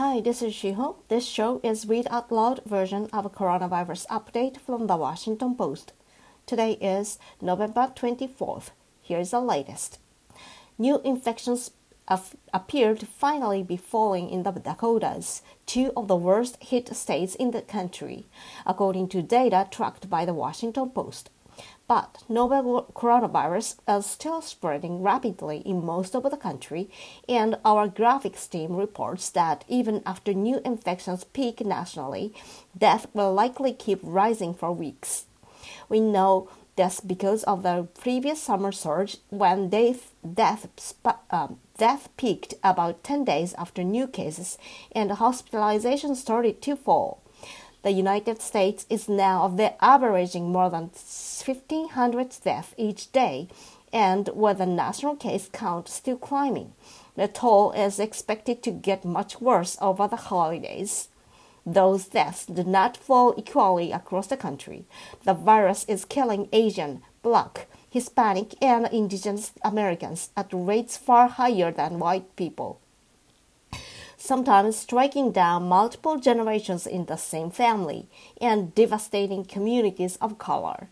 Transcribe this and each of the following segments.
Hi, this is Shiho. This show is read out loud version of a coronavirus update from the Washington Post. Today is November 24th. Here's the latest. New infections appear to finally be falling in the Dakotas, two of the worst hit states in the country, according to data tracked by the Washington Post. But novel coronavirus is still spreading rapidly in most of the country, and our graphics team reports that even after new infections peak nationally, death will likely keep rising for weeks. We know this because of the previous summer surge when death, death, um, death peaked about 10 days after new cases and hospitalization started to fall the United States is now averaging more than 1,500 deaths each day, and with the national case count still climbing, the toll is expected to get much worse over the holidays. Those deaths do not fall equally across the country. The virus is killing Asian, Black, Hispanic, and Indigenous Americans at rates far higher than white people sometimes striking down multiple generations in the same family and devastating communities of color.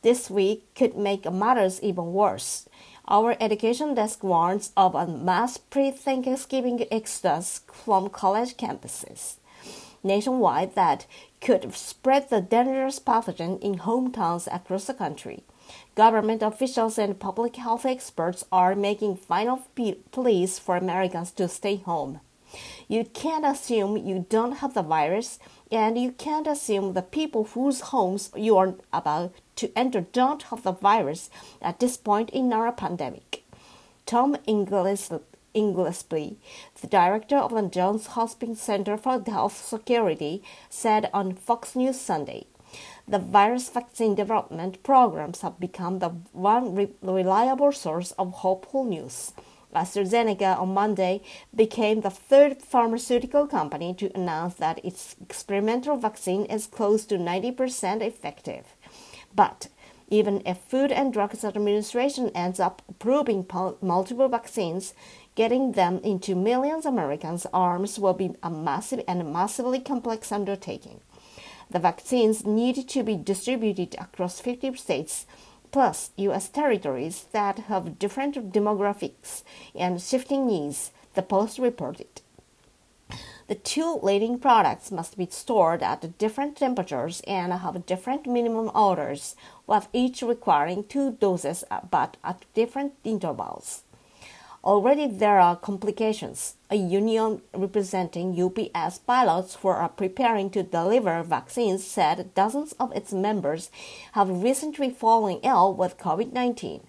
This week could make matters even worse. Our education desk warns of a mass pre Thanksgiving exodus from college campuses nationwide that could spread the dangerous pathogen in hometowns across the country. Government officials and public health experts are making final pleas for Americans to stay home. You can't assume you don't have the virus, and you can't assume the people whose homes you are about to enter don't have the virus at this point in our pandemic. Tom Inglis, Inglesby, the director of the Johns Hopkins Center for Health Security, said on Fox News Sunday. The virus vaccine development programs have become the one re- reliable source of hopeful news. AstraZeneca on Monday became the third pharmaceutical company to announce that its experimental vaccine is close to 90% effective. But even if Food and Drug Administration ends up approving multiple vaccines, getting them into millions of Americans' arms will be a massive and massively complex undertaking. The vaccines need to be distributed across 50 states plus U.S. territories that have different demographics and shifting needs, the Post reported. The two leading products must be stored at different temperatures and have different minimum orders, with each requiring two doses but at different intervals. Already there are complications. A union representing UPS pilots who are preparing to deliver vaccines said dozens of its members have recently fallen ill with COVID 19.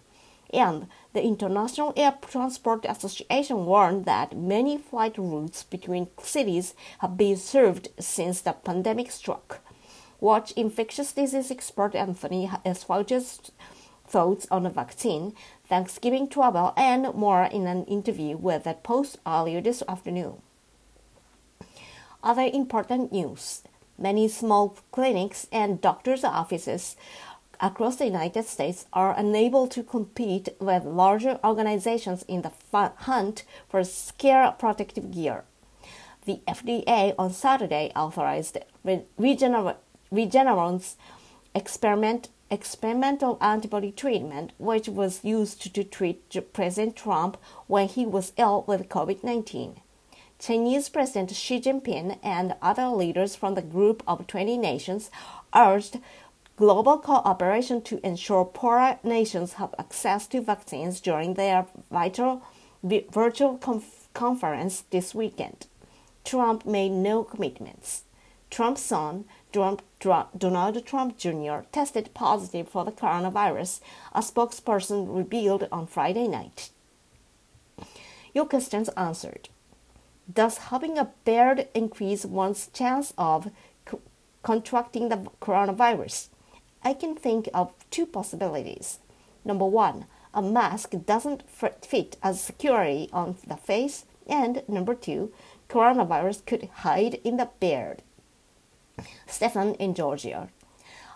And the International Air Transport Association warned that many flight routes between cities have been served since the pandemic struck. Watch infectious disease expert Anthony Fauci's thoughts on the vaccine, Thanksgiving travel, and more in an interview with the Post earlier this afternoon. Other important news many small clinics and doctors' offices across the United States are unable to compete with larger organizations in the hunt for scare protective gear. The FDA on Saturday authorized Regeneron's experiment experimental antibody treatment, which was used to treat President Trump when he was ill with COVID 19. Chinese President Xi Jinping and other leaders from the group of 20 nations urged global cooperation to ensure poorer nations have access to vaccines during their vital virtual conf- conference this weekend. Trump made no commitments. Trump's son, Donald Trump Jr. tested positive for the coronavirus, a spokesperson revealed on Friday night. Your questions answered. Does having a beard increase one's chance of co- contracting the coronavirus? I can think of two possibilities. Number one, a mask doesn't fit as securely on the face, and number two, coronavirus could hide in the beard. Stefan in Georgia.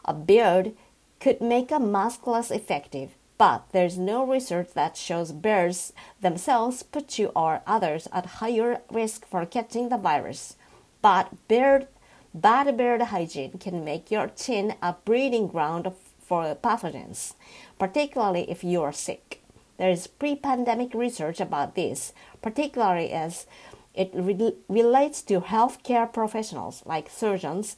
A beard could make a mask less effective. but there's no research that shows bears themselves put you or others at higher risk for catching the virus. But bear, bad beard hygiene can make your chin a breeding ground for pathogens, particularly if you are sick. There is pre pandemic research about this, particularly as it re- relates to healthcare professionals like surgeons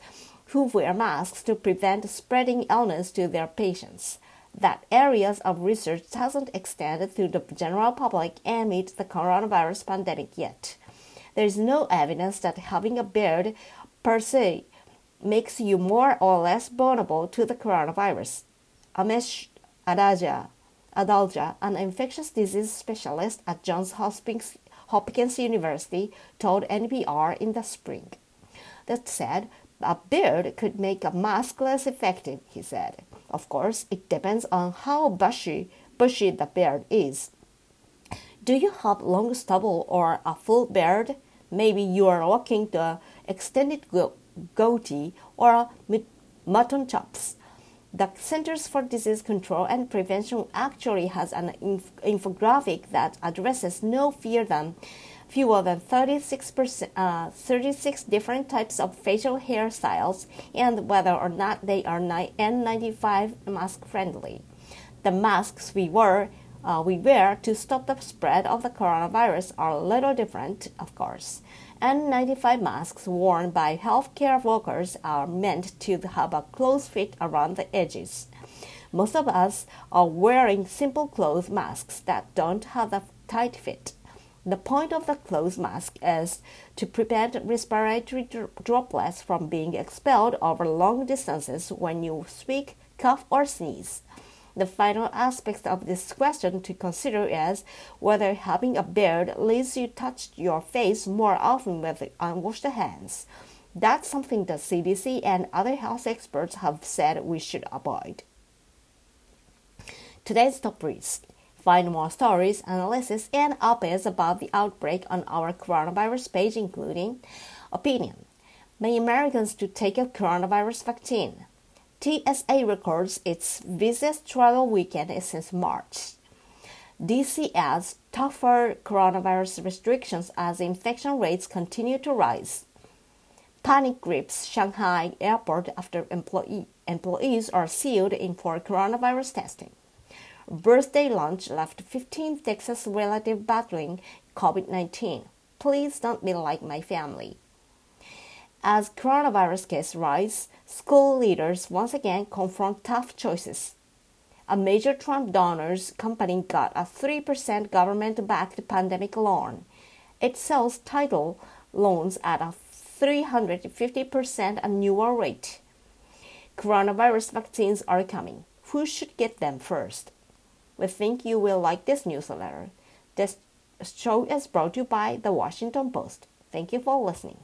who wear masks to prevent spreading illness to their patients that areas of research hasn't extended to the general public amid the coronavirus pandemic yet. There is no evidence that having a beard per se makes you more or less vulnerable to the coronavirus. Amesh Adalja, Adalja, an infectious disease specialist at Johns Hopkins, Hopkins University, told NPR in the spring. That said, a beard could make a mask less effective, he said. Of course, it depends on how bushy, bushy the beard is. Do you have long stubble or a full beard? Maybe you are rocking the extended go- goatee or mutton chops. The Centers for Disease Control and Prevention actually has an inf- infographic that addresses no fewer than fewer than 36, uh, 36 different types of facial hairstyles and whether or not they are N95 mask friendly. The masks we wear, uh, we wear to stop the spread of the coronavirus are a little different, of course. N95 masks worn by healthcare workers are meant to have a close fit around the edges. Most of us are wearing simple cloth masks that don't have a tight fit. The point of the cloth mask is to prevent respiratory droplets from being expelled over long distances when you speak, cough, or sneeze. The final aspect of this question to consider is whether having a beard leads you touch your face more often with unwashed hands. That's something the CDC and other health experts have said we should avoid. Today's top risk Find more stories, analysis, and op-eds about the outbreak on our coronavirus page, including opinion. May Americans to take a coronavirus vaccine. TSA records its busiest travel weekend since March. DC adds tougher coronavirus restrictions as infection rates continue to rise. Panic grips Shanghai airport after employee, employees are sealed in for coronavirus testing birthday lunch left 15 Texas relatives battling COVID 19. Please don't be like my family. As coronavirus cases rise, school leaders once again confront tough choices. A major Trump donors company got a 3% government backed pandemic loan. It sells title loans at a 350% annual rate. Coronavirus vaccines are coming. Who should get them first? We think you will like this newsletter. This show is brought to you by The Washington Post. Thank you for listening.